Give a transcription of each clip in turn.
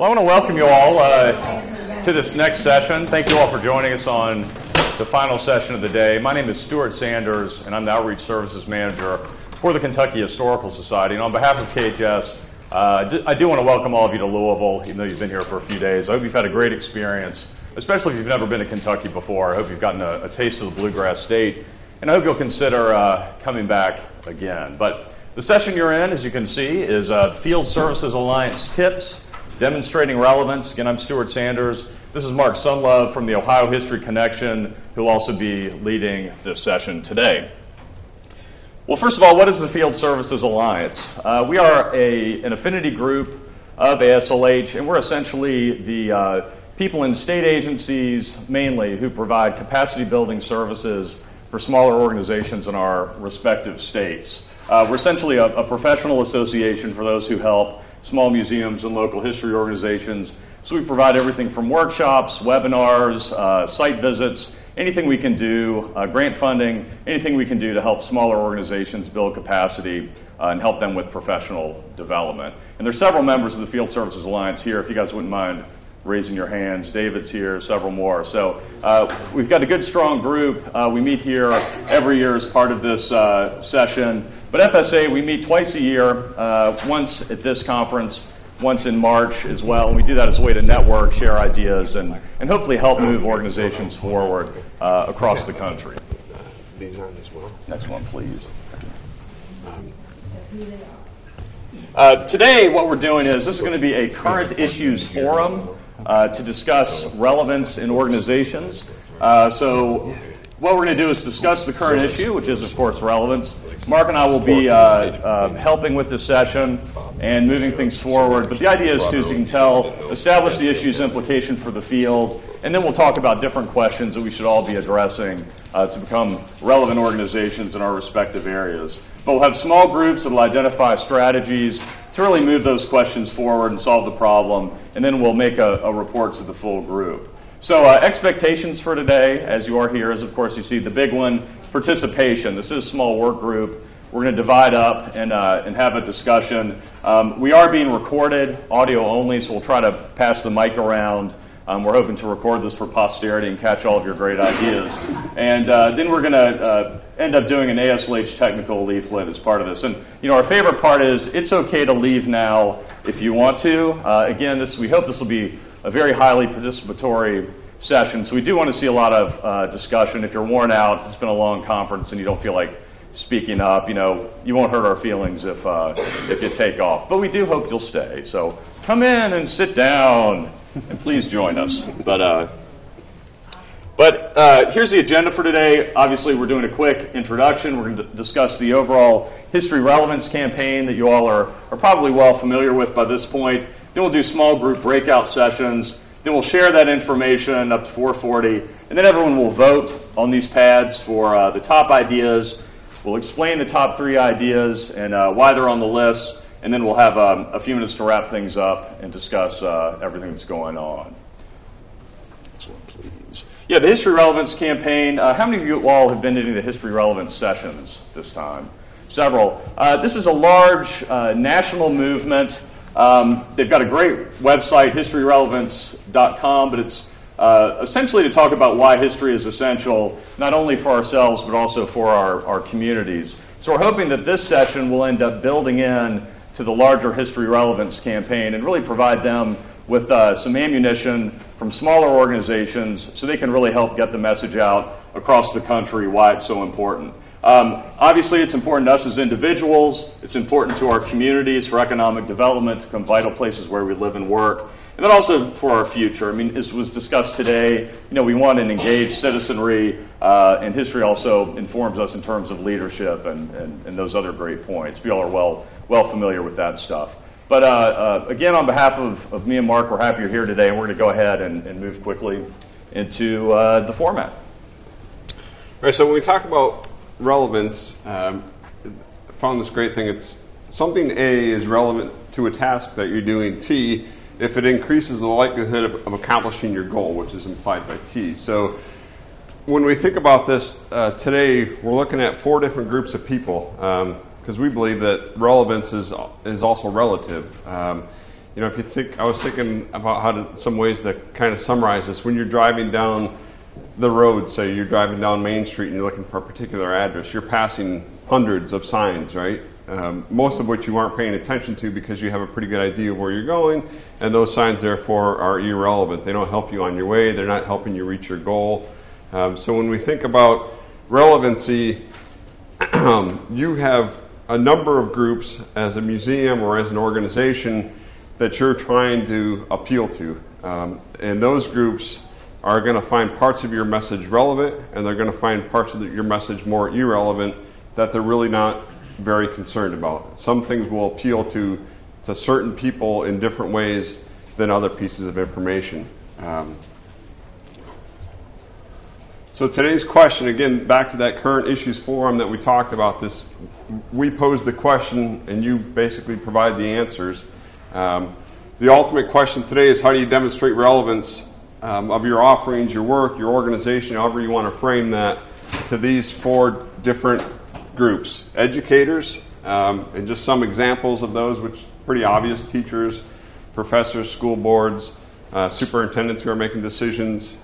Well, I want to welcome you all uh, to this next session. Thank you all for joining us on the final session of the day. My name is Stuart Sanders, and I'm the Outreach Services Manager for the Kentucky Historical Society. And on behalf of KHS, uh, I do want to welcome all of you to Louisville, even though you've been here for a few days. I hope you've had a great experience, especially if you've never been to Kentucky before. I hope you've gotten a, a taste of the bluegrass state, and I hope you'll consider uh, coming back again. But the session you're in, as you can see, is uh, Field Services Alliance Tips Demonstrating Relevance. Again, I'm Stuart Sanders. This is Mark Sundlov from the Ohio History Connection, who will also be leading this session today. Well, first of all, what is the Field Services Alliance? Uh, we are a, an affinity group of ASLH, and we're essentially the uh, people in state agencies mainly who provide capacity building services for smaller organizations in our respective states. Uh, we're essentially a, a professional association for those who help small museums and local history organizations. So we provide everything from workshops, webinars, uh, site visits, anything we can do, uh, grant funding, anything we can do to help smaller organizations build capacity uh, and help them with professional development. And there's several members of the Field Services Alliance here, if you guys wouldn't mind raising your hands. David's here, several more. So uh, we've got a good, strong group. Uh, we meet here every year as part of this uh, session. But FSA, we meet twice a year, uh, once at this conference, once in March as well. And we do that as a way to network, share ideas, and, and hopefully help move organizations forward uh, across the country. These on as well. Next one, please. Uh, today, what we're doing is this is going to be a current issues forum uh, to discuss relevance in organizations. Uh, so, what we're going to do is discuss the current issue, which is, of course, relevance. Mark and I will be uh, uh, helping with this session and moving things forward. But the idea is to, as you can tell, establish the issue's implication for the field, and then we'll talk about different questions that we should all be addressing uh, to become relevant organizations in our respective areas. But we'll have small groups that will identify strategies to really move those questions forward and solve the problem, and then we'll make a, a report to the full group. So, uh, expectations for today, as you are here, is of course you see the big one participation. This is a small work group. We're going to divide up and, uh, and have a discussion. Um, we are being recorded, audio only, so we'll try to pass the mic around. Um, we're hoping to record this for posterity and catch all of your great ideas. And uh, then we're going to uh, end up doing an ASLH technical leaflet as part of this. And you know, our favorite part is it's okay to leave now if you want to. Uh, again, this we hope this will be a very highly participatory session. So we do want to see a lot of uh, discussion. If you're worn out, if it's been a long conference and you don't feel like speaking up, you know, you won't hurt our feelings if uh, if you take off. But we do hope you'll stay. So come in and sit down, and please join us. But uh, but uh, here's the agenda for today. Obviously, we're doing a quick introduction. We're going to discuss the overall history relevance campaign that you all are, are probably well familiar with by this point. Then we'll do small group breakout sessions. Then we'll share that information up to 440. And then everyone will vote on these pads for uh, the top ideas. We'll explain the top three ideas and uh, why they're on the list. And then we'll have um, a few minutes to wrap things up and discuss uh, everything that's going on. Yeah, the History Relevance campaign. Uh, how many of you all have been to the History Relevance sessions this time? Several. Uh, this is a large uh, national movement. Um, they've got a great website, historyrelevance.com, but it's uh, essentially to talk about why history is essential, not only for ourselves, but also for our, our communities. So we're hoping that this session will end up building in to the larger History Relevance campaign and really provide them with uh, some ammunition from smaller organizations so they can really help get the message out across the country why it's so important. Um, obviously, it's important to us as individuals, it's important to our communities for economic development, to become vital places where we live and work. And then also for our future. I mean, as was discussed today, you know, we want an engaged citizenry, uh, and history also informs us in terms of leadership and, and, and those other great points. We all are well, well familiar with that stuff. But uh, uh, again, on behalf of, of, me and Mark, we're happy you're here today, and we're going to go ahead and, and move quickly into uh, the format. All right, so when we talk about relevance, um, I found this great thing. It's something A is relevant to a task that you're doing, T, if it increases the likelihood of, of accomplishing your goal, which is implied by T. So when we think about this uh, today, we're looking at four different groups of people. Um, because we believe that relevance is, is also relative. Um, you know, if you think, I was thinking about how to, some ways to kind of summarize this. When you're driving down the road, say you're driving down Main Street and you're looking for a particular address, you're passing hundreds of signs, right? Um, most of which you aren't paying attention to because you have a pretty good idea of where you're going, and those signs, therefore, are irrelevant. They don't help you on your way, they're not helping you reach your goal. Um, so when we think about relevancy, you have a number of groups as a museum or as an organization that you're trying to appeal to. Um, and those groups are going to find parts of your message relevant and they're going to find parts of your message more irrelevant that they're really not very concerned about. Some things will appeal to, to certain people in different ways than other pieces of information. Um, so today's question, again, back to that current issues forum that we talked about. This, we pose the question, and you basically provide the answers. Um, the ultimate question today is how do you demonstrate relevance um, of your offerings, your work, your organization, however you want to frame that, to these four different groups: educators, um, and just some examples of those, which pretty obvious: teachers, professors, school boards, uh, superintendents who are making decisions.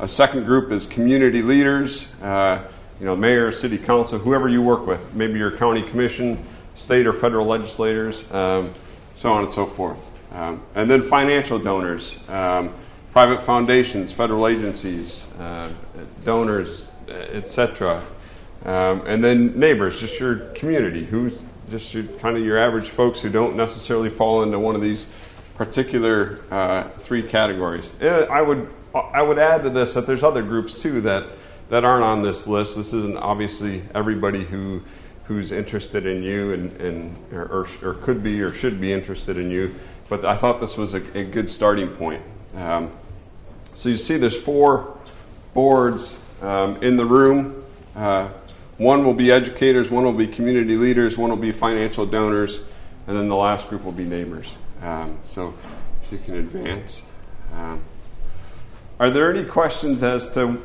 A second group is community leaders, uh, you know, mayor, city council, whoever you work with, maybe your county commission, state or federal legislators, um, so on and so forth. Um, and then financial donors, um, private foundations, federal agencies, uh, donors, etc. Um, and then neighbors, just your community, who's just your, kind of your average folks who don't necessarily fall into one of these particular uh, three categories. And I would I would add to this that there's other groups too that, that aren't on this list. This isn't obviously everybody who who's interested in you and, and or, or, could be or should be interested in you. But I thought this was a, a good starting point. Um, so you see, there's four boards um, in the room. Uh, one will be educators, one will be community leaders, one will be financial donors, and then the last group will be neighbors. Um, so if you can advance. Are there any questions as to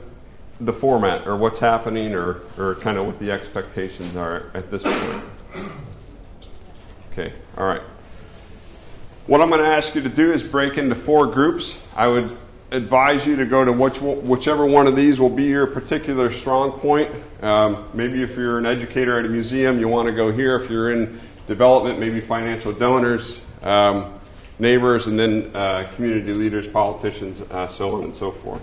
the format or what's happening or, or kind of what the expectations are at this point? Okay, all right. What I'm going to ask you to do is break into four groups. I would advise you to go to which, whichever one of these will be your particular strong point. Um, maybe if you're an educator at a museum, you want to go here. If you're in development, maybe financial donors. Um, neighbors, and then uh, community leaders, politicians, uh, so on and so forth.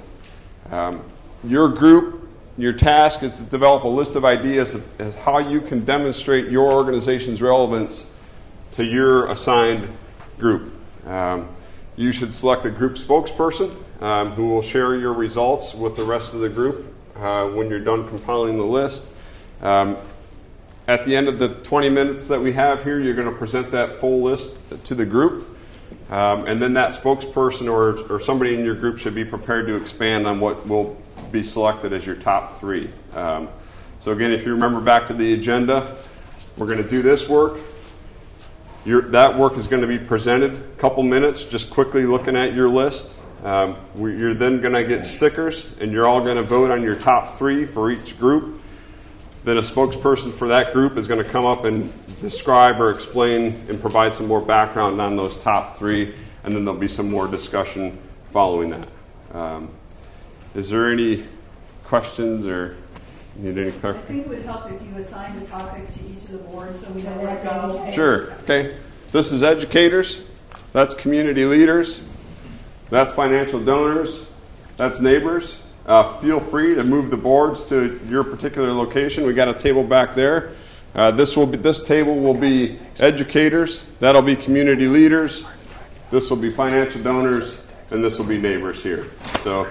Um, your group, your task is to develop a list of ideas of, of how you can demonstrate your organization's relevance to your assigned group. Um, you should select a group spokesperson um, who will share your results with the rest of the group uh, when you're done compiling the list. Um, at the end of the 20 minutes that we have here, you're going to present that full list to the group. Um, and then that spokesperson or, or somebody in your group should be prepared to expand on what will be selected as your top three. Um, so, again, if you remember back to the agenda, we're going to do this work. Your, that work is going to be presented a couple minutes, just quickly looking at your list. Um, we, you're then going to get stickers, and you're all going to vote on your top three for each group. Then a spokesperson for that group is going to come up and describe or explain and provide some more background on those top three, and then there'll be some more discussion following that. Um, is there any questions or need any clarification? I think it would help if you assigned a topic to each of the boards so we know where to go. Sure. Okay. This is educators. That's community leaders. That's financial donors. That's neighbors. Uh, feel free to move the boards to your particular location. We got a table back there. Uh, this will be this table will be educators. That'll be community leaders. This will be financial donors, and this will be neighbors here. So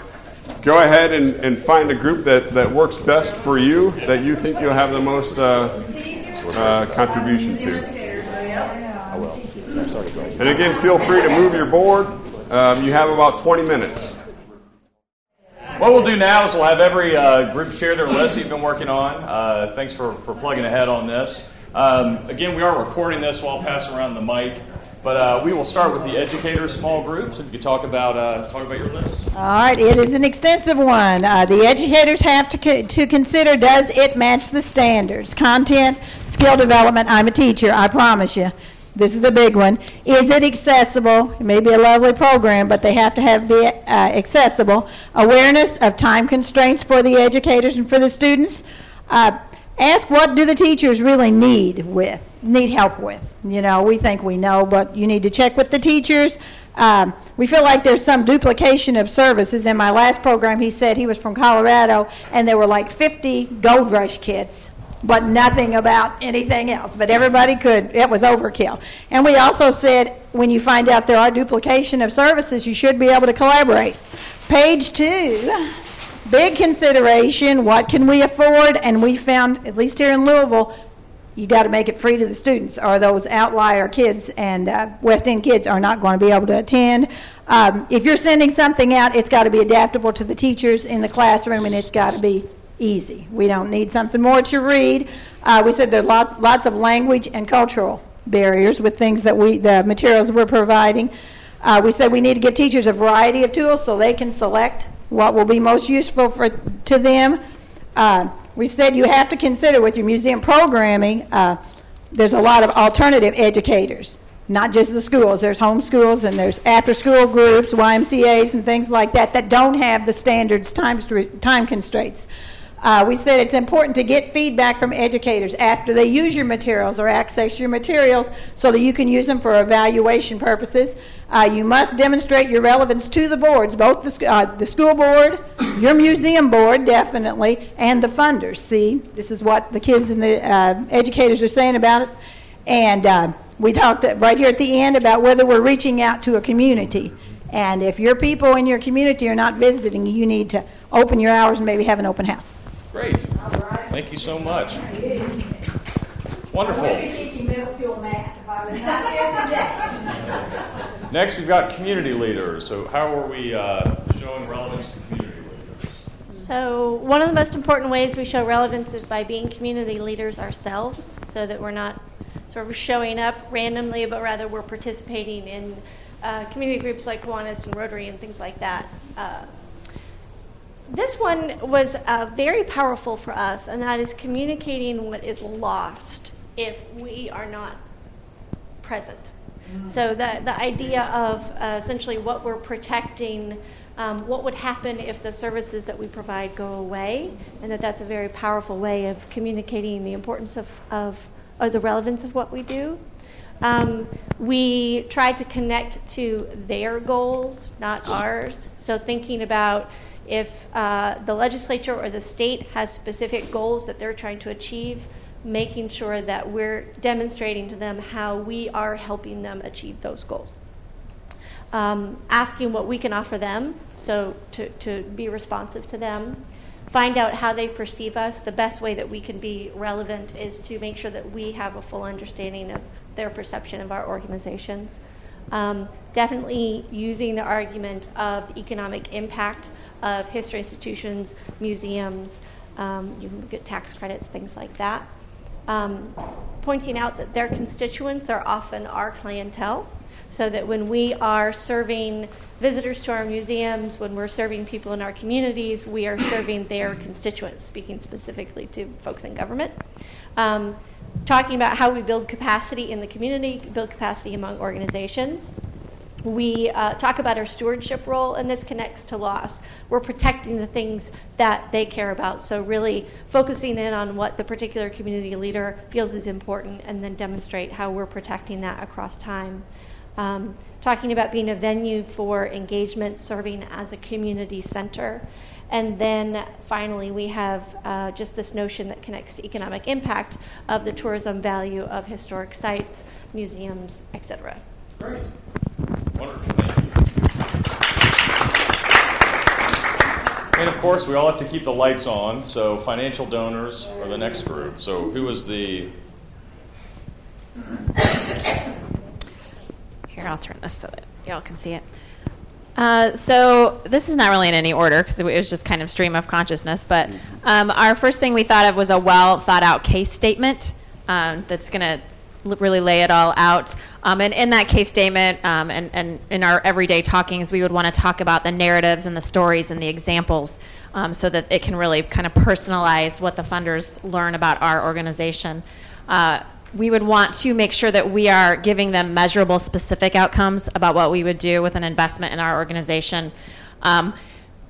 go ahead and, and find a group that, that works best for you, that you think you'll have the most uh, uh, contribution to. And again, feel free to move your board. Um, you have about 20 minutes. What we'll do now is we'll have every uh, group share their list you've been working on. Uh, thanks for, for plugging ahead on this. Um, again, we are recording this while passing around the mic. But uh, we will start with the educators small groups. If you could talk about uh, talk about your list. All right, it is an extensive one. Uh, the educators have to co- to consider: does it match the standards? Content, skill development. I'm a teacher. I promise you. This is a big one. Is it accessible? It may be a lovely program, but they have to have be uh, accessible. Awareness of time constraints for the educators and for the students. Uh, ask what do the teachers really need with need help with. You know, we think we know, but you need to check with the teachers. Um, we feel like there's some duplication of services. In my last program, he said he was from Colorado, and there were like 50 Gold Rush kids but nothing about anything else. But everybody could, it was overkill. And we also said when you find out there are duplication of services, you should be able to collaborate. Page two, big consideration what can we afford? And we found, at least here in Louisville, you got to make it free to the students, or those outlier kids and uh, West End kids are not going to be able to attend. Um, if you're sending something out, it's got to be adaptable to the teachers in the classroom, and it's got to be easy. We don't need something more to read. Uh, we said there are lots, lots of language and cultural barriers with things that we, the materials we're providing. Uh, we said we need to give teachers a variety of tools so they can select what will be most useful for, to them. Uh, we said you have to consider with your museum programming, uh, there's a lot of alternative educators, not just the schools. There's home schools and there's after school groups, YMCAs, and things like that that don't have the standards time, time constraints. Uh, we said it's important to get feedback from educators after they use your materials or access your materials so that you can use them for evaluation purposes. Uh, you must demonstrate your relevance to the boards, both the, uh, the school board, your museum board, definitely, and the funders. See, this is what the kids and the uh, educators are saying about it. And uh, we talked right here at the end about whether we're reaching out to a community. And if your people in your community are not visiting, you need to open your hours and maybe have an open house. Great. Thank you so much. Wonderful. Next, we've got community leaders. So, how are we uh, showing relevance to community leaders? So, one of the most important ways we show relevance is by being community leaders ourselves, so that we're not sort of showing up randomly, but rather we're participating in uh, community groups like Kiwanis and Rotary and things like that. Uh, this one was uh, very powerful for us, and that is communicating what is lost if we are not present. Mm-hmm. So the the idea of uh, essentially what we're protecting. Um, what would happen if the services that we provide go away, and that that's a very powerful way of communicating the importance of, of or the relevance of what we do. Um, we try to connect to their goals, not ours. So thinking about if uh, the legislature or the state has specific goals that they're trying to achieve, making sure that we're demonstrating to them how we are helping them achieve those goals. Um, asking what we can offer them, so to, to be responsive to them. Find out how they perceive us. The best way that we can be relevant is to make sure that we have a full understanding of their perception of our organizations. Um, definitely using the argument of the economic impact of history institutions, museums. Um, you can get tax credits, things like that. Um, pointing out that their constituents are often our clientele, so that when we are serving visitors to our museums, when we're serving people in our communities, we are serving their constituents, speaking specifically to folks in government. Um, talking about how we build capacity in the community, build capacity among organizations. We uh, talk about our stewardship role, and this connects to loss. We're protecting the things that they care about. So, really focusing in on what the particular community leader feels is important, and then demonstrate how we're protecting that across time. Um, talking about being a venue for engagement, serving as a community center. And then finally, we have uh, just this notion that connects to economic impact of the tourism value of historic sites, museums, etc. Great. Wonderful. Thank you. And of course, we all have to keep the lights on. So, financial donors are the next group. So, who is the. Here, I'll turn this so that y'all can see it. Uh, so this is not really in any order because it was just kind of stream of consciousness. But um, our first thing we thought of was a well thought out case statement um, that's going to really lay it all out. Um, and in that case statement um, and, and in our everyday talkings, we would want to talk about the narratives and the stories and the examples um, so that it can really kind of personalize what the funders learn about our organization. Uh, we would want to make sure that we are giving them measurable, specific outcomes about what we would do with an investment in our organization. Um,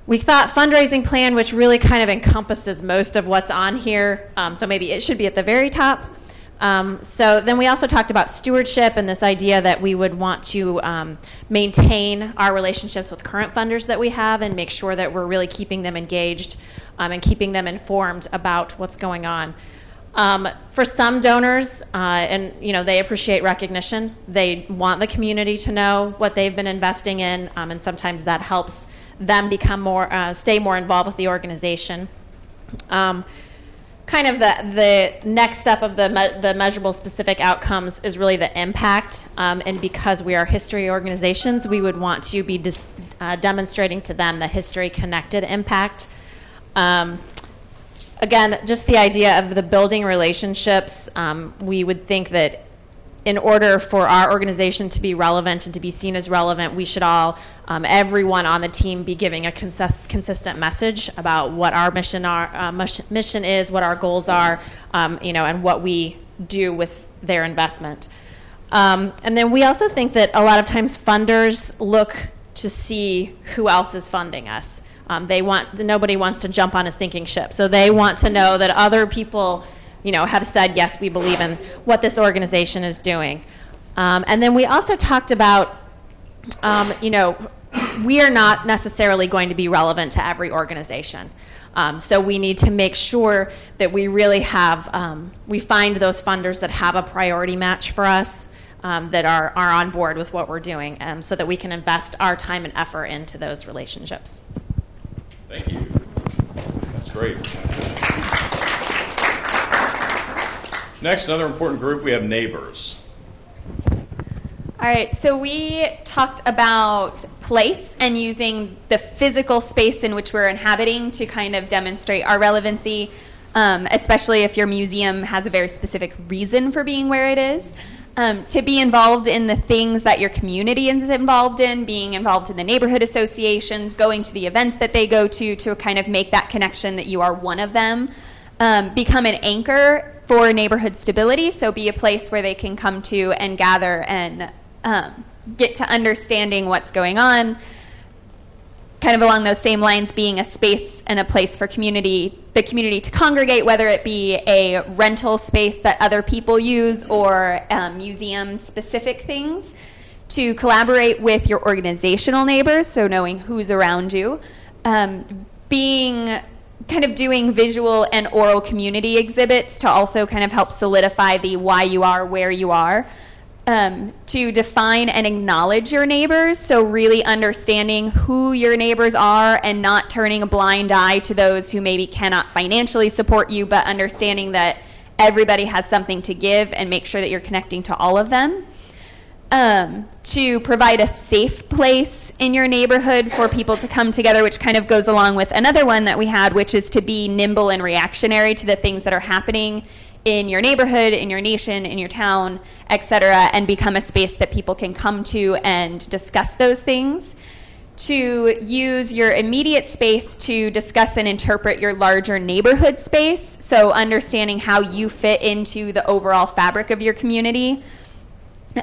we thought fundraising plan, which really kind of encompasses most of what's on here, um, so maybe it should be at the very top. Um, so then we also talked about stewardship and this idea that we would want to um, maintain our relationships with current funders that we have and make sure that we're really keeping them engaged um, and keeping them informed about what's going on. Um, for some donors, uh, and you know they appreciate recognition. They want the community to know what they've been investing in, um, and sometimes that helps them become more, uh, stay more involved with the organization. Um, kind of the, the next step of the, me- the measurable specific outcomes is really the impact. Um, and because we are history organizations, we would want to be dis- uh, demonstrating to them the history connected impact. Um, again, just the idea of the building relationships, um, we would think that in order for our organization to be relevant and to be seen as relevant, we should all, um, everyone on the team, be giving a consist- consistent message about what our mission are, uh, mission is, what our goals are, um, you know, and what we do with their investment. Um, and then we also think that a lot of times funders look to see who else is funding us. Um, they want nobody wants to jump on a sinking ship, so they want to know that other people you know, have said, yes, we believe in what this organization is doing. Um, and then we also talked about, um, you know, we are not necessarily going to be relevant to every organization. Um, so we need to make sure that we really have, um, we find those funders that have a priority match for us, um, that are, are on board with what we're doing, um, so that we can invest our time and effort into those relationships. Thank you. That's great. Next, another important group, we have neighbors. All right, so we talked about place and using the physical space in which we're inhabiting to kind of demonstrate our relevancy, um, especially if your museum has a very specific reason for being where it is. Um, to be involved in the things that your community is involved in, being involved in the neighborhood associations, going to the events that they go to, to kind of make that connection that you are one of them. Um, become an anchor for neighborhood stability, so be a place where they can come to and gather and um, get to understanding what's going on. Kind of along those same lines, being a space and a place for community, the community to congregate, whether it be a rental space that other people use or um, museum specific things, to collaborate with your organizational neighbors, so knowing who's around you, um, being kind of doing visual and oral community exhibits to also kind of help solidify the why you are where you are. Um, to define and acknowledge your neighbors. So, really understanding who your neighbors are and not turning a blind eye to those who maybe cannot financially support you, but understanding that everybody has something to give and make sure that you're connecting to all of them um, to provide a safe place in your neighborhood for people to come together, which kind of goes along with another one that we had, which is to be nimble and reactionary to the things that are happening in your neighborhood, in your nation, in your town, et cetera, and become a space that people can come to and discuss those things. To use your immediate space to discuss and interpret your larger neighborhood space, so understanding how you fit into the overall fabric of your community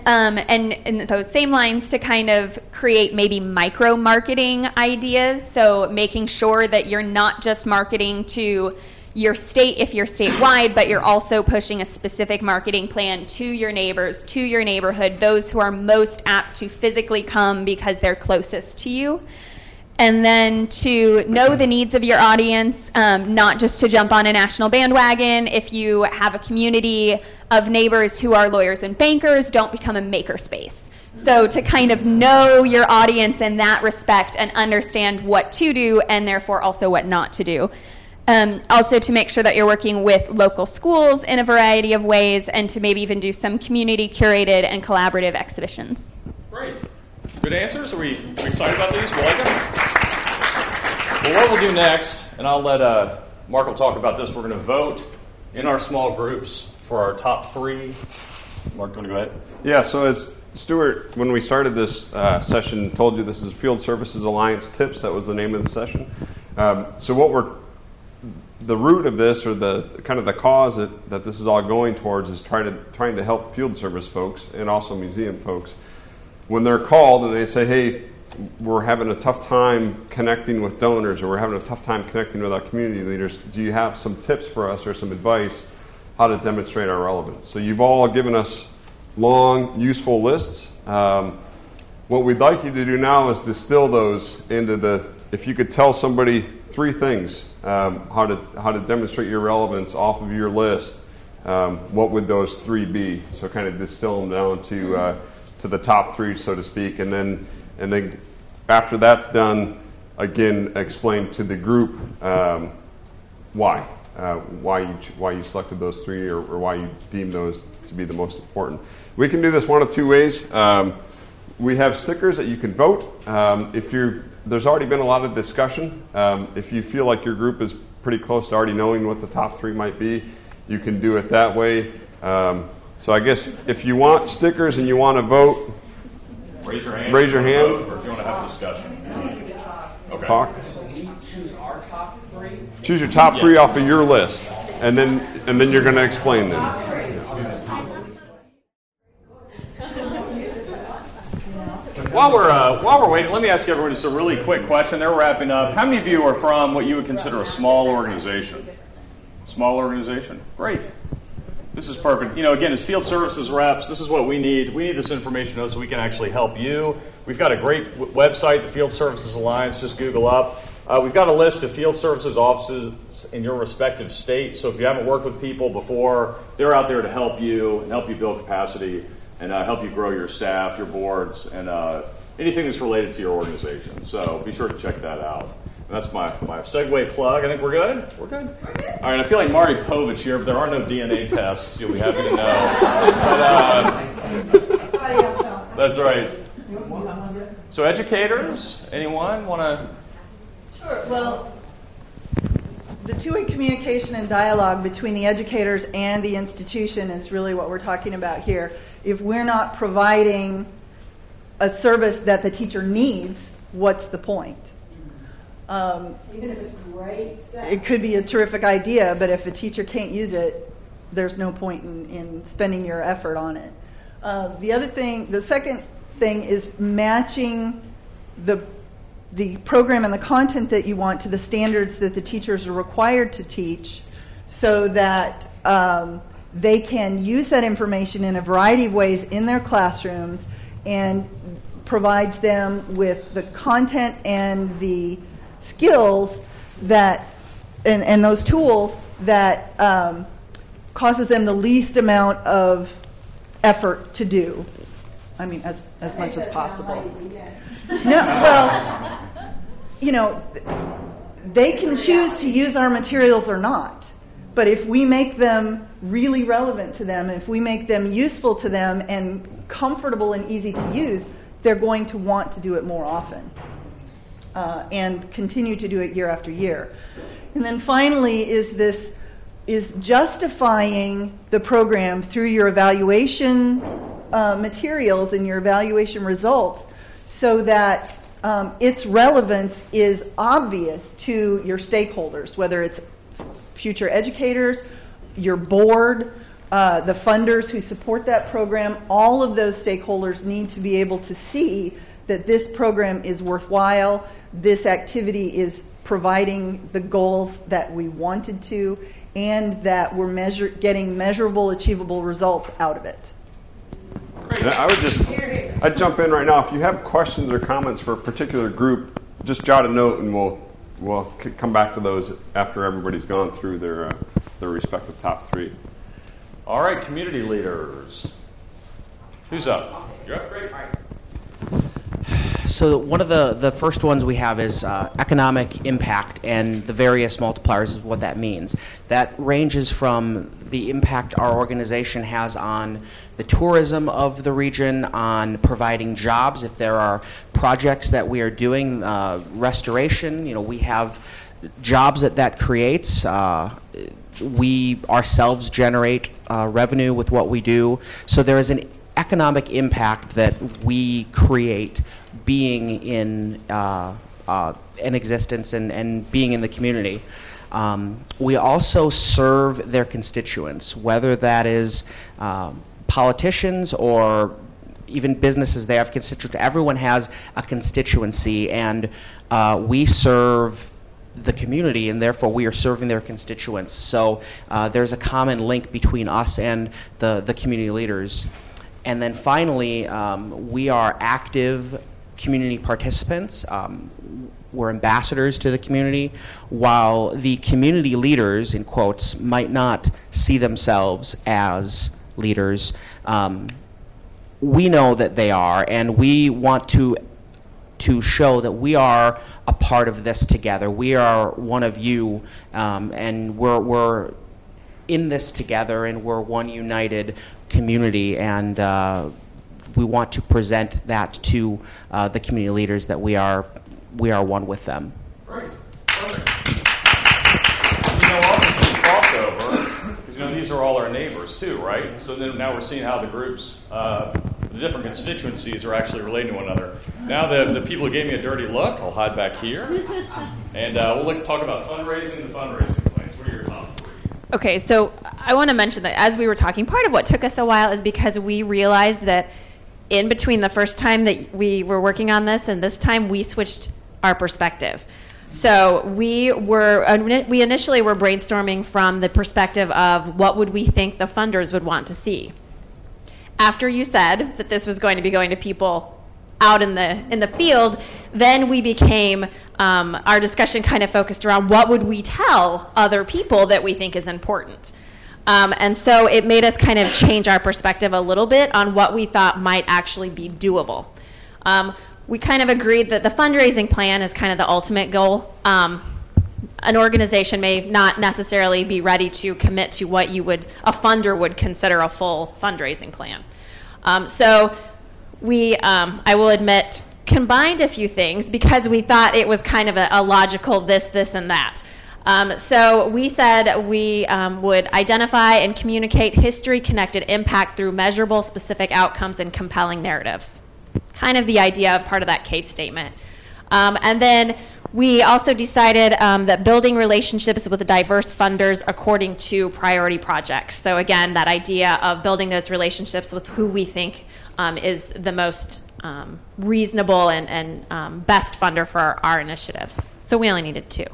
um, and in those same lines to kind of create maybe micro marketing ideas. So making sure that you're not just marketing to your state if you're statewide, but you're also pushing a specific marketing plan to your neighbors, to your neighborhood, those who are most apt to physically come because they're closest to you and then to know the needs of your audience, um, not just to jump on a national bandwagon. If you have a community of neighbors who are lawyers and bankers, don't become a makerspace. So, to kind of know your audience in that respect and understand what to do and therefore also what not to do. Um, also, to make sure that you're working with local schools in a variety of ways and to maybe even do some community curated and collaborative exhibitions. Great. Good answers. Are we, are we excited about these? We like them? Well, what we'll do next, and I'll let uh, Mark will talk about this, we're going to vote in our small groups for our top three. Mark, you want to go ahead? Yeah, so as Stuart, when we started this uh, session, told you this is Field Services Alliance Tips. That was the name of the session. Um, so what we're the root of this, or the kind of the cause that, that this is all going towards, is trying to trying to help field service folks and also museum folks when they're called and they say, "Hey, we're having a tough time connecting with donors, or we're having a tough time connecting with our community leaders. Do you have some tips for us or some advice how to demonstrate our relevance?" So you've all given us long, useful lists. Um, what we'd like you to do now is distill those into the. If you could tell somebody three things um, how to how to demonstrate your relevance off of your list, um, what would those three be? So kind of distill them down to uh, to the top three, so to speak, and then and then after that's done, again explain to the group um, why uh, why you why you selected those three or, or why you deem those to be the most important. We can do this one of two ways. Um, we have stickers that you can vote. Um, if you there's already been a lot of discussion. Um, if you feel like your group is pretty close to already knowing what the top three might be, you can do it that way. Um, so I guess if you want stickers and you want to vote, Raise your hand. Raise your if you wanna hand. vote, Or if you want to have a discussion. Okay. talk. Choose your top three off of your list, and then and then you're going to explain them. While we're uh, while we're waiting, let me ask everyone just a really quick question. They're wrapping up. How many of you are from what you would consider a small organization? Small organization. Great. This is perfect. You know, again, as field services reps, this is what we need. We need this information so we can actually help you. We've got a great w- website, the Field Services Alliance. Just Google up. Uh, we've got a list of field services offices in your respective states. So if you haven't worked with people before, they're out there to help you and help you build capacity and uh, help you grow your staff, your boards, and uh, anything that's related to your organization. So be sure to check that out. And that's my, my segue plug. I think we're good. We're good. All right. I feel like Maury Povich here, but there are no DNA tests. You'll be happy to know. But, uh, that's right. So educators, anyone want to? Sure, well, the two-way communication and dialogue between the educators and the institution is really what we're talking about here. If we're not providing a service that the teacher needs, what's the point? Um, Even if it's great stuff. it could be a terrific idea, but if a teacher can't use it, there's no point in, in spending your effort on it. Uh, the other thing, the second thing is matching the the program and the content that you want to the standards that the teachers are required to teach, so that um, they can use that information in a variety of ways in their classrooms and provides them with the content and the skills that and, and those tools that um, causes them the least amount of effort to do. I mean, as, as much as possible. No, well, you know, they can choose to use our materials or not. But if we make them really relevant to them, if we make them useful to them and comfortable and easy to use, they're going to want to do it more often uh, and continue to do it year after year. And then finally, is this is justifying the program through your evaluation uh, materials and your evaluation results so that um, its relevance is obvious to your stakeholders, whether it's future educators, your board, uh, the funders who support that program. All of those stakeholders need to be able to see that this program is worthwhile, this activity is providing the goals that we wanted to, and that we're measure- getting measurable, achievable results out of it. I would just, I'd jump in right now. If you have questions or comments for a particular group, just jot a note and we'll, we'll c- come back to those after everybody's gone through their, uh, their respective top three. All right, community leaders. Who's up? You're up. Great. So one of the, the first ones we have is uh, economic impact and the various multipliers of what that means. That ranges from the impact our organization has on the tourism of the region, on providing jobs if there are projects that we are doing, uh, restoration. You know, we have jobs that that creates. Uh, we ourselves generate uh, revenue with what we do. So there is an economic impact that we create being in uh, uh, in existence and, and being in the community. Um, we also serve their constituents, whether that is um, politicians or even businesses. They have constituents. Everyone has a constituency, and uh, we serve the community, and therefore we are serving their constituents. So uh, there's a common link between us and the, the community leaders. And then finally, um, we are active community participants. Um, we're ambassadors to the community, while the community leaders, in quotes, might not see themselves as leaders. Um, we know that they are, and we want to to show that we are a part of this together. We are one of you, um, and we're, we're in this together, and we're one united community. And uh, we want to present that to uh, the community leaders that we are we are one with them. Perfect. You know, crossover, because you know these are all our neighbors too, right? So then now we're seeing how the groups, uh, the different constituencies, are actually relating to one another. Now the the people who gave me a dirty look, I'll hide back here, and uh, we'll look, talk about fundraising and fundraising plans. What are your top three? Okay, so I want to mention that as we were talking, part of what took us a while is because we realized that in between the first time that we were working on this and this time, we switched our perspective. So we were we initially were brainstorming from the perspective of what would we think the funders would want to see. After you said that this was going to be going to people out in the in the field, then we became um, our discussion kind of focused around what would we tell other people that we think is important. Um, and so it made us kind of change our perspective a little bit on what we thought might actually be doable. Um, we kind of agreed that the fundraising plan is kind of the ultimate goal. Um, an organization may not necessarily be ready to commit to what you would a funder would consider a full fundraising plan. Um, so we, um, I will admit, combined a few things because we thought it was kind of a, a logical this, this, and that. Um, so we said we um, would identify and communicate history connected impact through measurable specific outcomes and compelling narratives. Kind of the idea of part of that case statement. Um, and then we also decided um, that building relationships with diverse funders according to priority projects. So, again, that idea of building those relationships with who we think um, is the most um, reasonable and, and um, best funder for our, our, initiatives. So, we only needed two,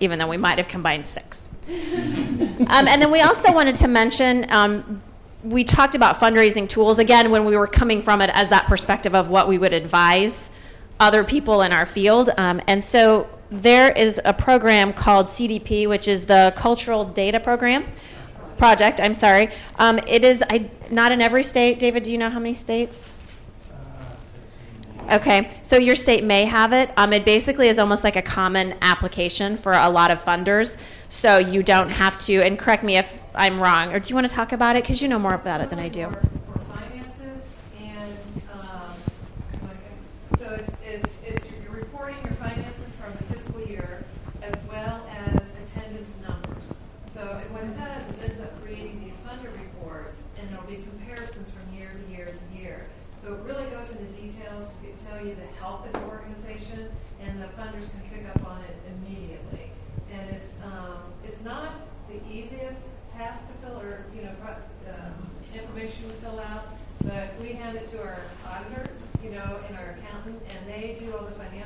even though we might have combined six. Um, and then we also wanted to mention um, we talked about fundraising tools again when we were coming from it as that perspective of what we would advise other people in our field. Um, and so there is a program called CDP, which is the Cultural Data Program project. I'm sorry. Um, it is I, not in every state. David, do you know how many states? Okay, so your state may have it. Um, it basically is almost like a common application for a lot of funders. So you don't have to, and correct me if I'm wrong, or do you want to talk about it? Because you know more about it than I do.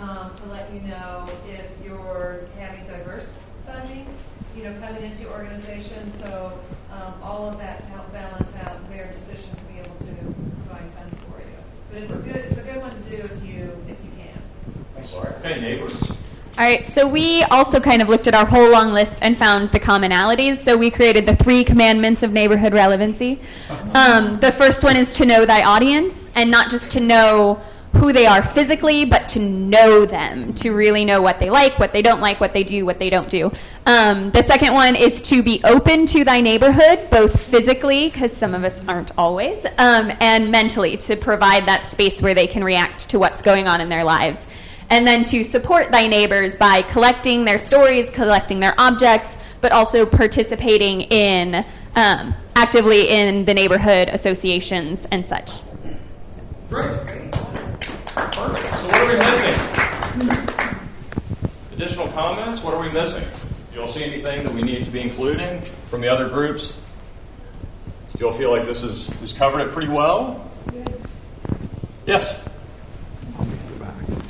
um, to let you know if you're having diverse funding, you know, coming into your organization. So um, all of that to help balance out their decision to be able to provide funds for you. But it's a good it's a good one to do if you if you can. Thanks, Laura. Okay, neighbors. All right, so we also kind of looked at our whole long list and found the commonalities. So we created the three commandments of neighborhood relevancy. Um, the first one is to know thy audience, and not just to know who they are physically, but to know them, to really know what they like, what they don't like, what they do, what they don't do. Um, the second one is to be open to thy neighborhood, both physically, because some of us aren't always, um, and mentally, to provide that space where they can react to what's going on in their lives. And then to support thy neighbors by collecting their stories, collecting their objects, but also participating in um, actively in the neighborhood associations and such. Great. Perfect. So what are we missing? Additional comments? What are we missing? Do you all see anything that we need to be including from the other groups? Do you all feel like this is, is covered it pretty well? Yes?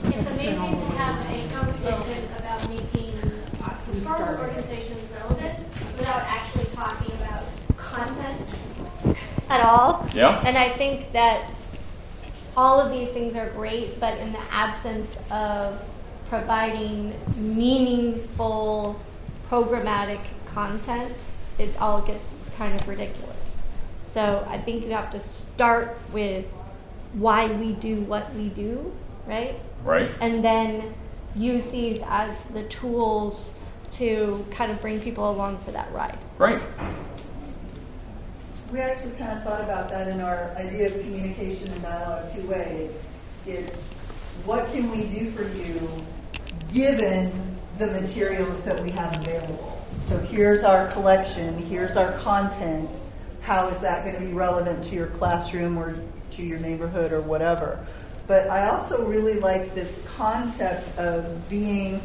It's amazing to have a conversation about making historical organizations relevant without actually talking about content at all. Yeah. And I think that all of these things are great, but in the absence of providing meaningful programmatic content, it all gets kind of ridiculous. So I think you have to start with why we do what we do, right? Right. And then use these as the tools to kind of bring people along for that ride. Great. We actually kind of thought about that in our idea of communication and dialogue two ways. It's what can we do for you given the materials that we have available? So here's our collection, here's our content. How is that going to be relevant to your classroom or to your neighborhood or whatever? But I also really like this concept of being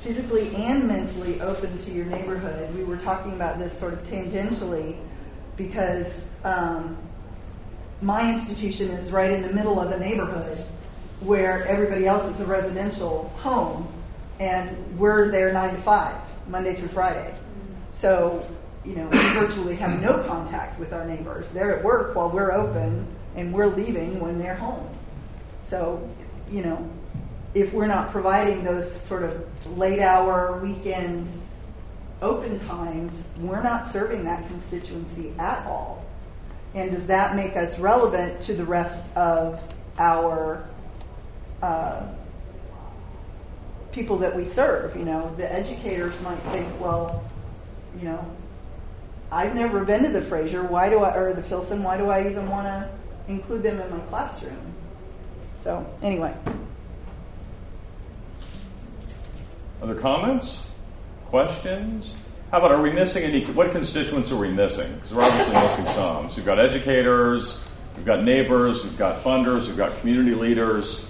physically and mentally open to your neighborhood. We were talking about this sort of tangentially because um, my institution is right in the middle of a neighborhood where everybody else is a residential home, and we're there nine to five, Monday through Friday. So, you know, we virtually have no contact with our neighbors. They're at work while we're open, and we're leaving when they're home. So, you know, if we're not providing those sort of late hour weekend open times, we're not serving that constituency at all. And does that make us relevant to the rest of our uh, people that we serve? You know, the educators might think, well, you know, I've never been to the Frazier. Why do I, or the Filson? Why do I even want to include them in my classroom? So, anyway. Other comments? Questions? How about are we missing any? What constituents are we missing? Because we're obviously missing some. So we've got educators, we've got neighbors, we've got funders, we've got community leaders.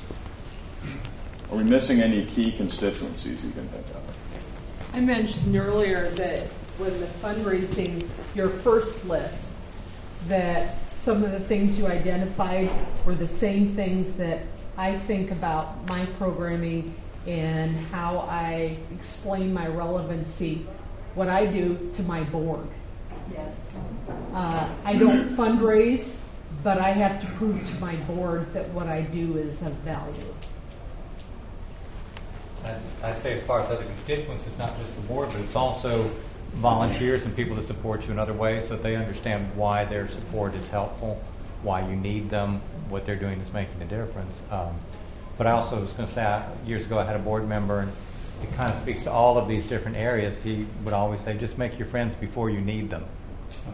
Are we missing any key constituencies you can think of? I mentioned earlier that when the fundraising, your first list, that some of the things you identified were the same things that I think about my programming and how I explain my relevancy, what I do to my board. Yes. Uh, I don't fundraise, but I have to prove to my board that what I do is of value. I'd- I'd say as far as other constituents, it's not just the board, but it's also volunteers and people to support you in other ways so that they understand why their support is helpful, why you need them, what they're doing is making a difference. Um, But I also was going to say, I- years ago, I had a board member, and it kind of speaks to all of these different areas. He would always say, just make your friends before you need them,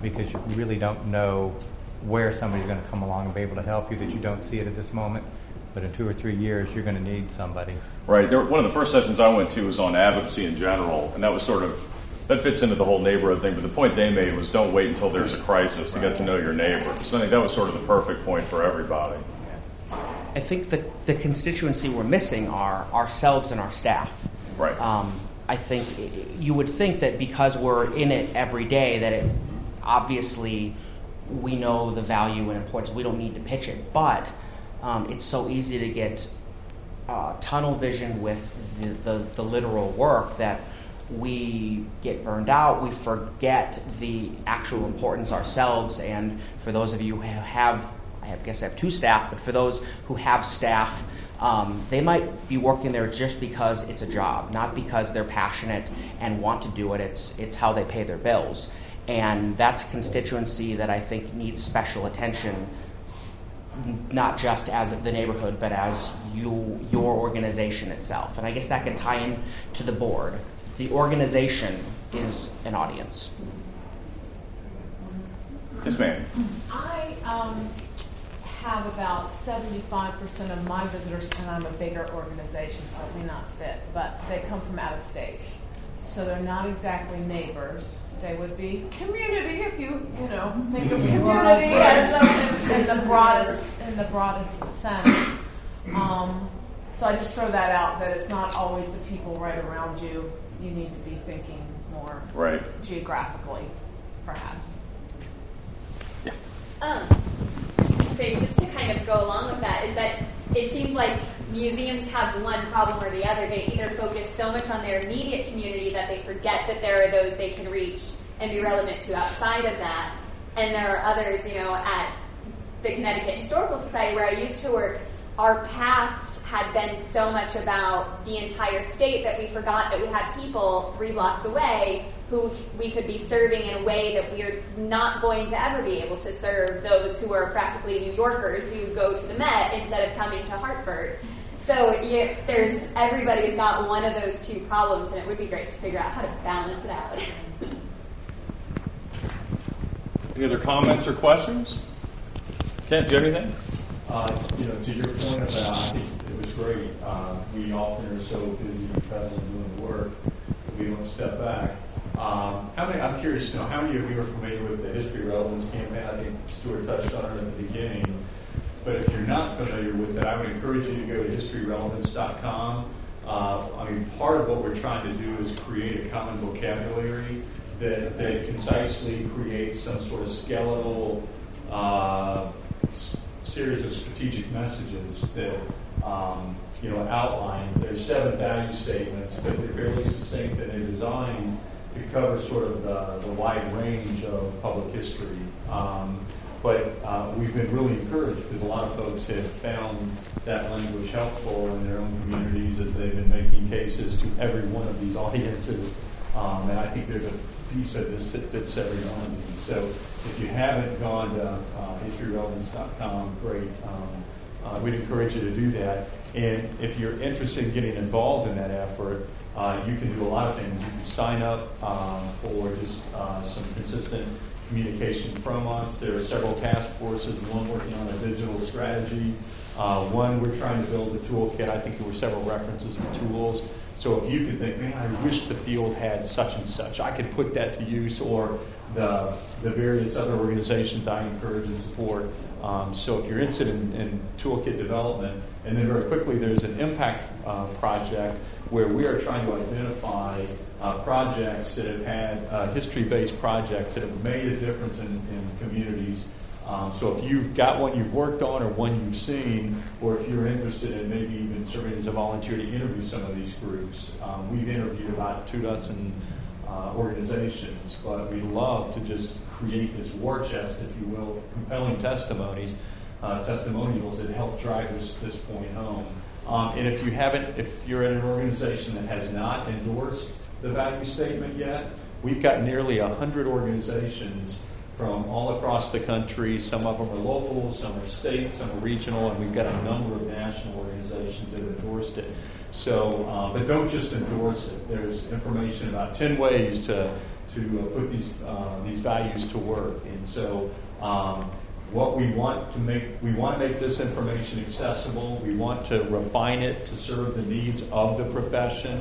because you really don't know where somebody's going to come along and be able to help you, that you don't see it at this moment. But in two or three years, you're going to need somebody. Right. There, one of the first sessions I went to was on advocacy in general, and that was sort of that fits into the whole neighborhood thing. But the point they made was don't wait until there's a crisis to get to know your neighbors. So I think that was sort of the perfect point for everybody. I think the, the constituency we're missing are ourselves and our staff. Right. Um, I think you would think that because we're in it every day, that it obviously we know the value and importance. We don't need to pitch it, but um, it's so easy to get uh, tunnel vision with the, the, the literal work that we get burned out. We forget the actual importance ourselves. And for those of you who have, I have, guess I have two staff, but for those who have staff, um, they might be working there just because it's a job, not because they're passionate and want to do it. It's, it's how they pay their bills. And that's a constituency that I think needs special attention not just as the neighborhood, but as you, your organization itself. And I guess that can tie in to the board. The organization is an audience. Yes, ma'am. I um, have about 75% of my visitors, and I'm a bigger organization, so it may not fit, but they come from out of state. So they're not exactly neighbors. They would be community, if you you know think of community as a, in, in the broadest in the broadest sense. Um, so I just throw that out that it's not always the people right around you. You need to be thinking more Right. geographically, perhaps. Um, just to say, just to kind of go along with that, is that it seems like museums have one problem or the other. They either focus so much on their immediate community that they forget that there are those they can reach and be relevant to outside of that. And there are others, you know, at the Connecticut Historical Society where I used to work, our past had been so much about the entire state that we forgot that we had people three blocks away who we could be serving in a way that we're not going to ever be able to serve those who are practically New Yorkers who go to the Met instead of coming to Hartford. So you, there's everybody's got one of those two problems, and it would be great to figure out how to balance it out. Any other comments or questions? Kent, do you have anything? Uh, you know, to your point about, I think it was great. Uh, we often are so busy traveling doing the work, we don't step back. Um, how many? I'm curious to know how many of you are familiar with the history relevance campaign? I think Stuart touched on it at the beginning. But if you're not familiar with it, I would encourage you to go to historyrelevance.com. Uh, I mean, part of what we're trying to do is create a common vocabulary that, that concisely creates some sort of skeletal uh, s- series of strategic messages that um, you know outline. There's seven value statements, but they're fairly succinct and they're designed to covers sort of the, the wide range of public history. Um, but uh, we've been really encouraged because a lot of folks have found that language helpful in their own communities as they've been making cases to every one of these audiences. Um, and I think there's a piece of this that fits every one of these. So if you haven't gone to uh, historyrelevance.com, great. Um, uh, we'd encourage you to do that. And if you're interested in getting involved in that effort, uh, you can do a lot of things. You can sign up um, for just uh, some consistent communication from us. There are several task forces, one working on a digital strategy, uh, one we're trying to build a toolkit. I think there were several references to tools. So if you could think, man, I wish the field had such and such, I could put that to use, or the, the various other organizations I encourage and support. Um, so if you're interested in, in toolkit development, and then very quickly there's an impact uh, project where we are trying to identify uh, projects that have had uh, history-based projects that have made a difference in, in communities. Um, so if you've got one you've worked on or one you've seen, or if you're interested in maybe even serving as a volunteer to interview some of these groups, um, we've interviewed about two dozen uh, organizations, but we love to just create this war chest, if you will, compelling testimonies, uh, testimonials that help drive this, this point home. Um, and if you haven't, if you're in an organization that has not endorsed the value statement yet, we've got nearly 100 organizations from all across the country. Some of them are local, some are state, some are regional, and we've got a number of national organizations that have endorsed it. So, uh, but don't just endorse it. There's information about 10 ways to, to uh, put these, uh, these values to work. And so, um, what we want to make, we want to make this information accessible. We want to refine it to serve the needs of the profession.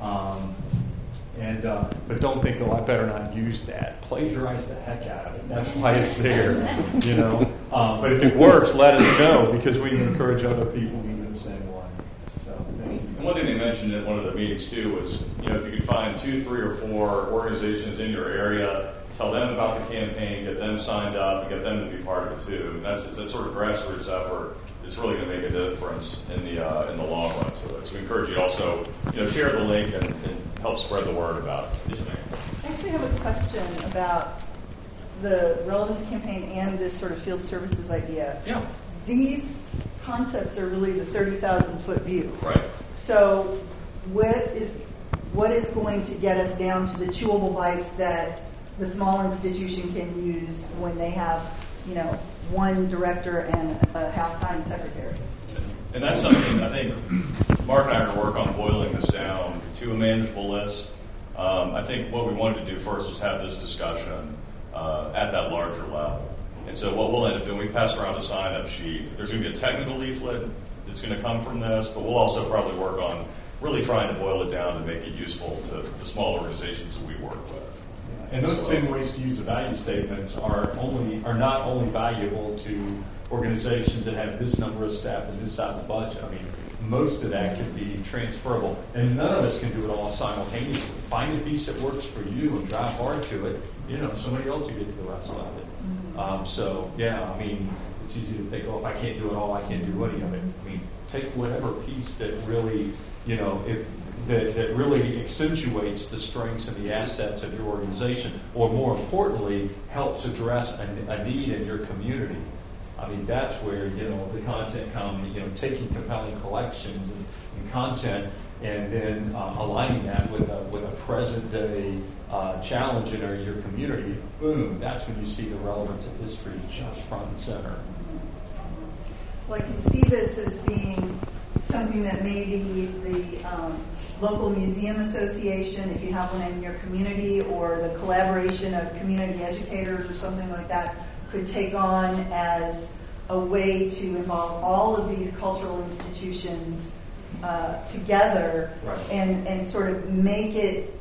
Um, and uh, but don't think, oh, I better not use that. Plagiarize the heck out of it. That's why it's there, you know. Um, but if it works, let us know because we encourage other people to do the same way. So thank you. And one thing they mentioned at one of the meetings too was, you know, if you could find two, three, or four organizations in your area, tell them about the campaign, get them signed up, and get them to be part of it too. And that's it's a sort of grassroots effort. It's really going to make a difference in the uh, in the long run to it. So we encourage you also, you know, share the link and, and help spread the word about it. I actually have a question about the relevance campaign and this sort of field services idea. Yeah. These concepts are really the 30,000 foot view. Right. So, what is what is going to get us down to the chewable bites that the small institution can use when they have you know, one director and a half-time secretary. And that's something I think Mark and I are going to work on boiling this down to a manageable list. Um, I think what we wanted to do first was have this discussion uh, at that larger level. And so what we'll end up doing, we've passed around a sign-up sheet. There's going to be a technical leaflet that's going to come from this, but we'll also probably work on really trying to boil it down to make it useful to the small organizations that we work with. And those ten ways to use the value statements are only are not only valuable to organizations that have this number of staff and this size of budget. I mean, most of that can be transferable, and none of us can do it all simultaneously. Find a piece that works for you and drive hard to it. You know, somebody else will get to the rest of it. Um, so, yeah, I mean, it's easy to think, oh, if I can't do it all, I can't do any of it. I mean, take whatever piece that really, you know, if that, that really accentuates the strengths and the assets of your organization, or more importantly, helps address a, a need in your community. I mean, that's where you know the content comes. You know, taking compelling collections and, and content, and then uh, aligning that with a with a present day uh, challenge in our, your community. Boom! That's when you see the relevance of history just front and center. Well, I can see this as being something that maybe the um, local museum association, if you have one in your community, or the collaboration of community educators or something like that, could take on as a way to involve all of these cultural institutions uh, together Right. and, and sort of make it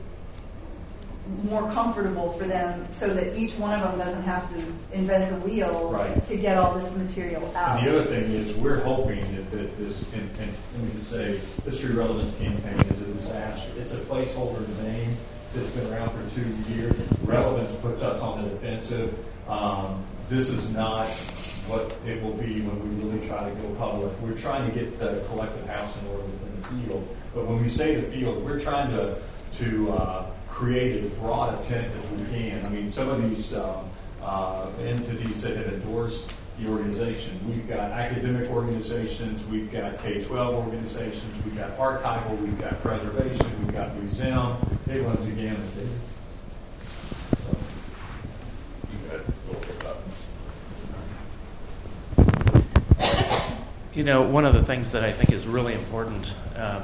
more comfortable for them so that each one of them doesn't have to invent the wheel Right. to get all this material out. And the other thing is, we're hoping that, that this, and, and let me just say, History Relevance Campaign is a disaster. It's a placeholder name that's been around for two years. Relevance puts us on the defensive. Um, this is not what it will be when we really try to go public. We're trying to get the collective house in order within the field. But when we say the field, we're trying to, to uh, create as broad a tent as we can. I mean, some of these um, uh, entities that have endorsed the organization, we've got academic organizations, we've got K-12 organizations, we've got archival, we've got preservation, we've got museum. It runs the gamut, David. You had a little bit up. You know, one of the things that I think is really important um,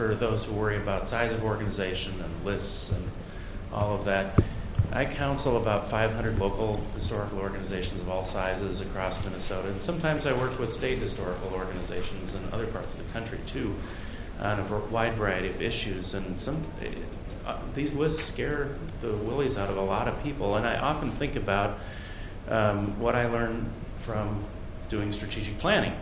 for those who worry about size of organization and lists and all of that, I counsel about 500 local historical organizations of all sizes across Minnesota, and sometimes I work with state historical organizations in other parts of the country too, on a wide variety of issues. And some uh, these lists scare the willies out of a lot of people, and I often think about um, what I learned from doing strategic planning.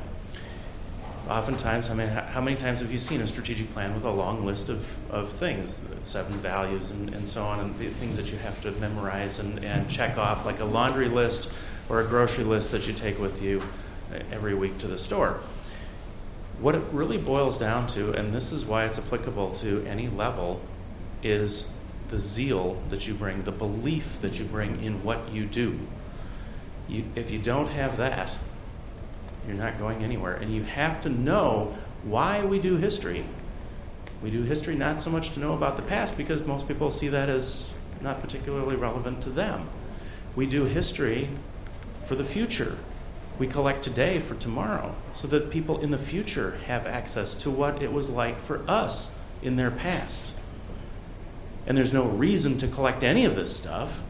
Oftentimes, I mean, how, many times have you seen a strategic plan with a long list of, of things, seven values and, and so on, and the things that you have to memorize and, and check off, like a laundry list or a grocery list that you take with you uh, every week to the store? What it really boils down to, and this is why it's applicable to any level, is the zeal that you bring, the belief that you bring in what you do. You, if you don't have that, you're not going anywhere. And you have to know why we do history. We do history not so much to know about the past, because most people see that as not particularly relevant to them. We do history for the future. We collect today for tomorrow, so that people in the future have access to what it was like for us in their past. And there's no reason to collect any of this stuff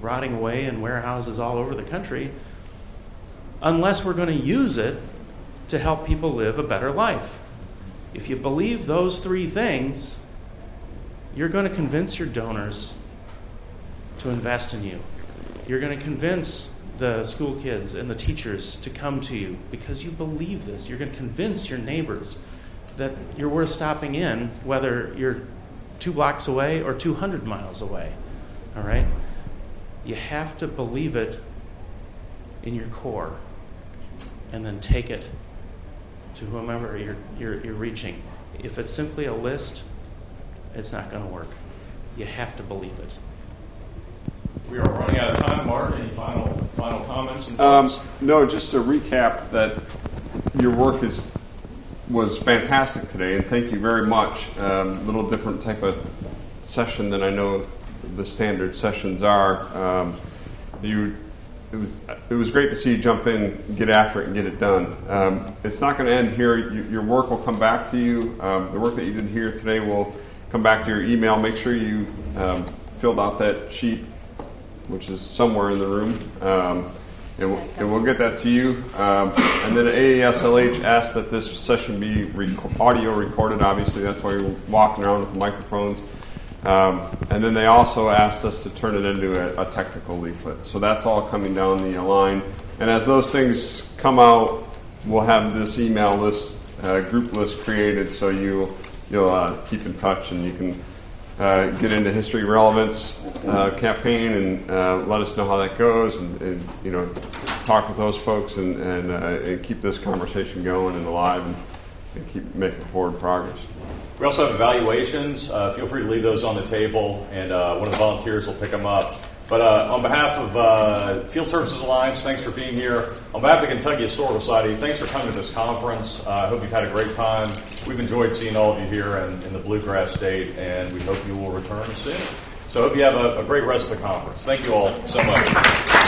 rotting away in warehouses all over the country unless we're going to use it to help people live a better life. If you believe those three things, you're going to convince your donors to invest in you. You're going to convince the school kids and the teachers to come to you because you believe this. You're going to convince your neighbors that you're worth stopping in, whether you're two blocks away or 200 miles away. All right? You have to believe it in your core and then take it to whomever you're, you're, you're reaching. If it's simply a list, it's not going to work. You have to believe it. We are running out of time. Mark, any final final comments and Um, no, just to recap that your work is was fantastic today, and thank you very much. A um, little different type of session than I know the standard sessions are. Um, you it was it was great to see you jump in, get after it, and get it done. Um, it's not going to end here. You, your work will come back to you. Um, the work that you did here today will come back to your email. Make sure you um, filled out that sheet, which is somewhere in the room. Um, and, we'll, and we'll get that to you. Um, and then AASLH asked that this session be rec- audio recorded. Obviously, that's why you're walking around with microphones. Um, and then they also asked us to turn it into a, a, technical leaflet. So that's all coming down the line. And as those things come out, we'll have this email list, uh, group list created so you, you'll uh, keep in touch and you can uh, get into history relevance uh, campaign and uh, let us know how that goes and, and, you know talk with those folks and, and, uh, and keep this conversation going and alive and, and keep making forward progress. We also have evaluations. Uh, feel free to leave those on the table, and uh, one of the volunteers will pick them up. But uh, on behalf of uh, Field Services Alliance, thanks for being here. On behalf of the Kentucky Historical Society, thanks for coming to this conference. Uh, I hope you've had a great time. We've enjoyed seeing all of you here in, in the Bluegrass State, and we hope you will return soon. So I hope you have a, a great rest of the conference. Thank you all so much.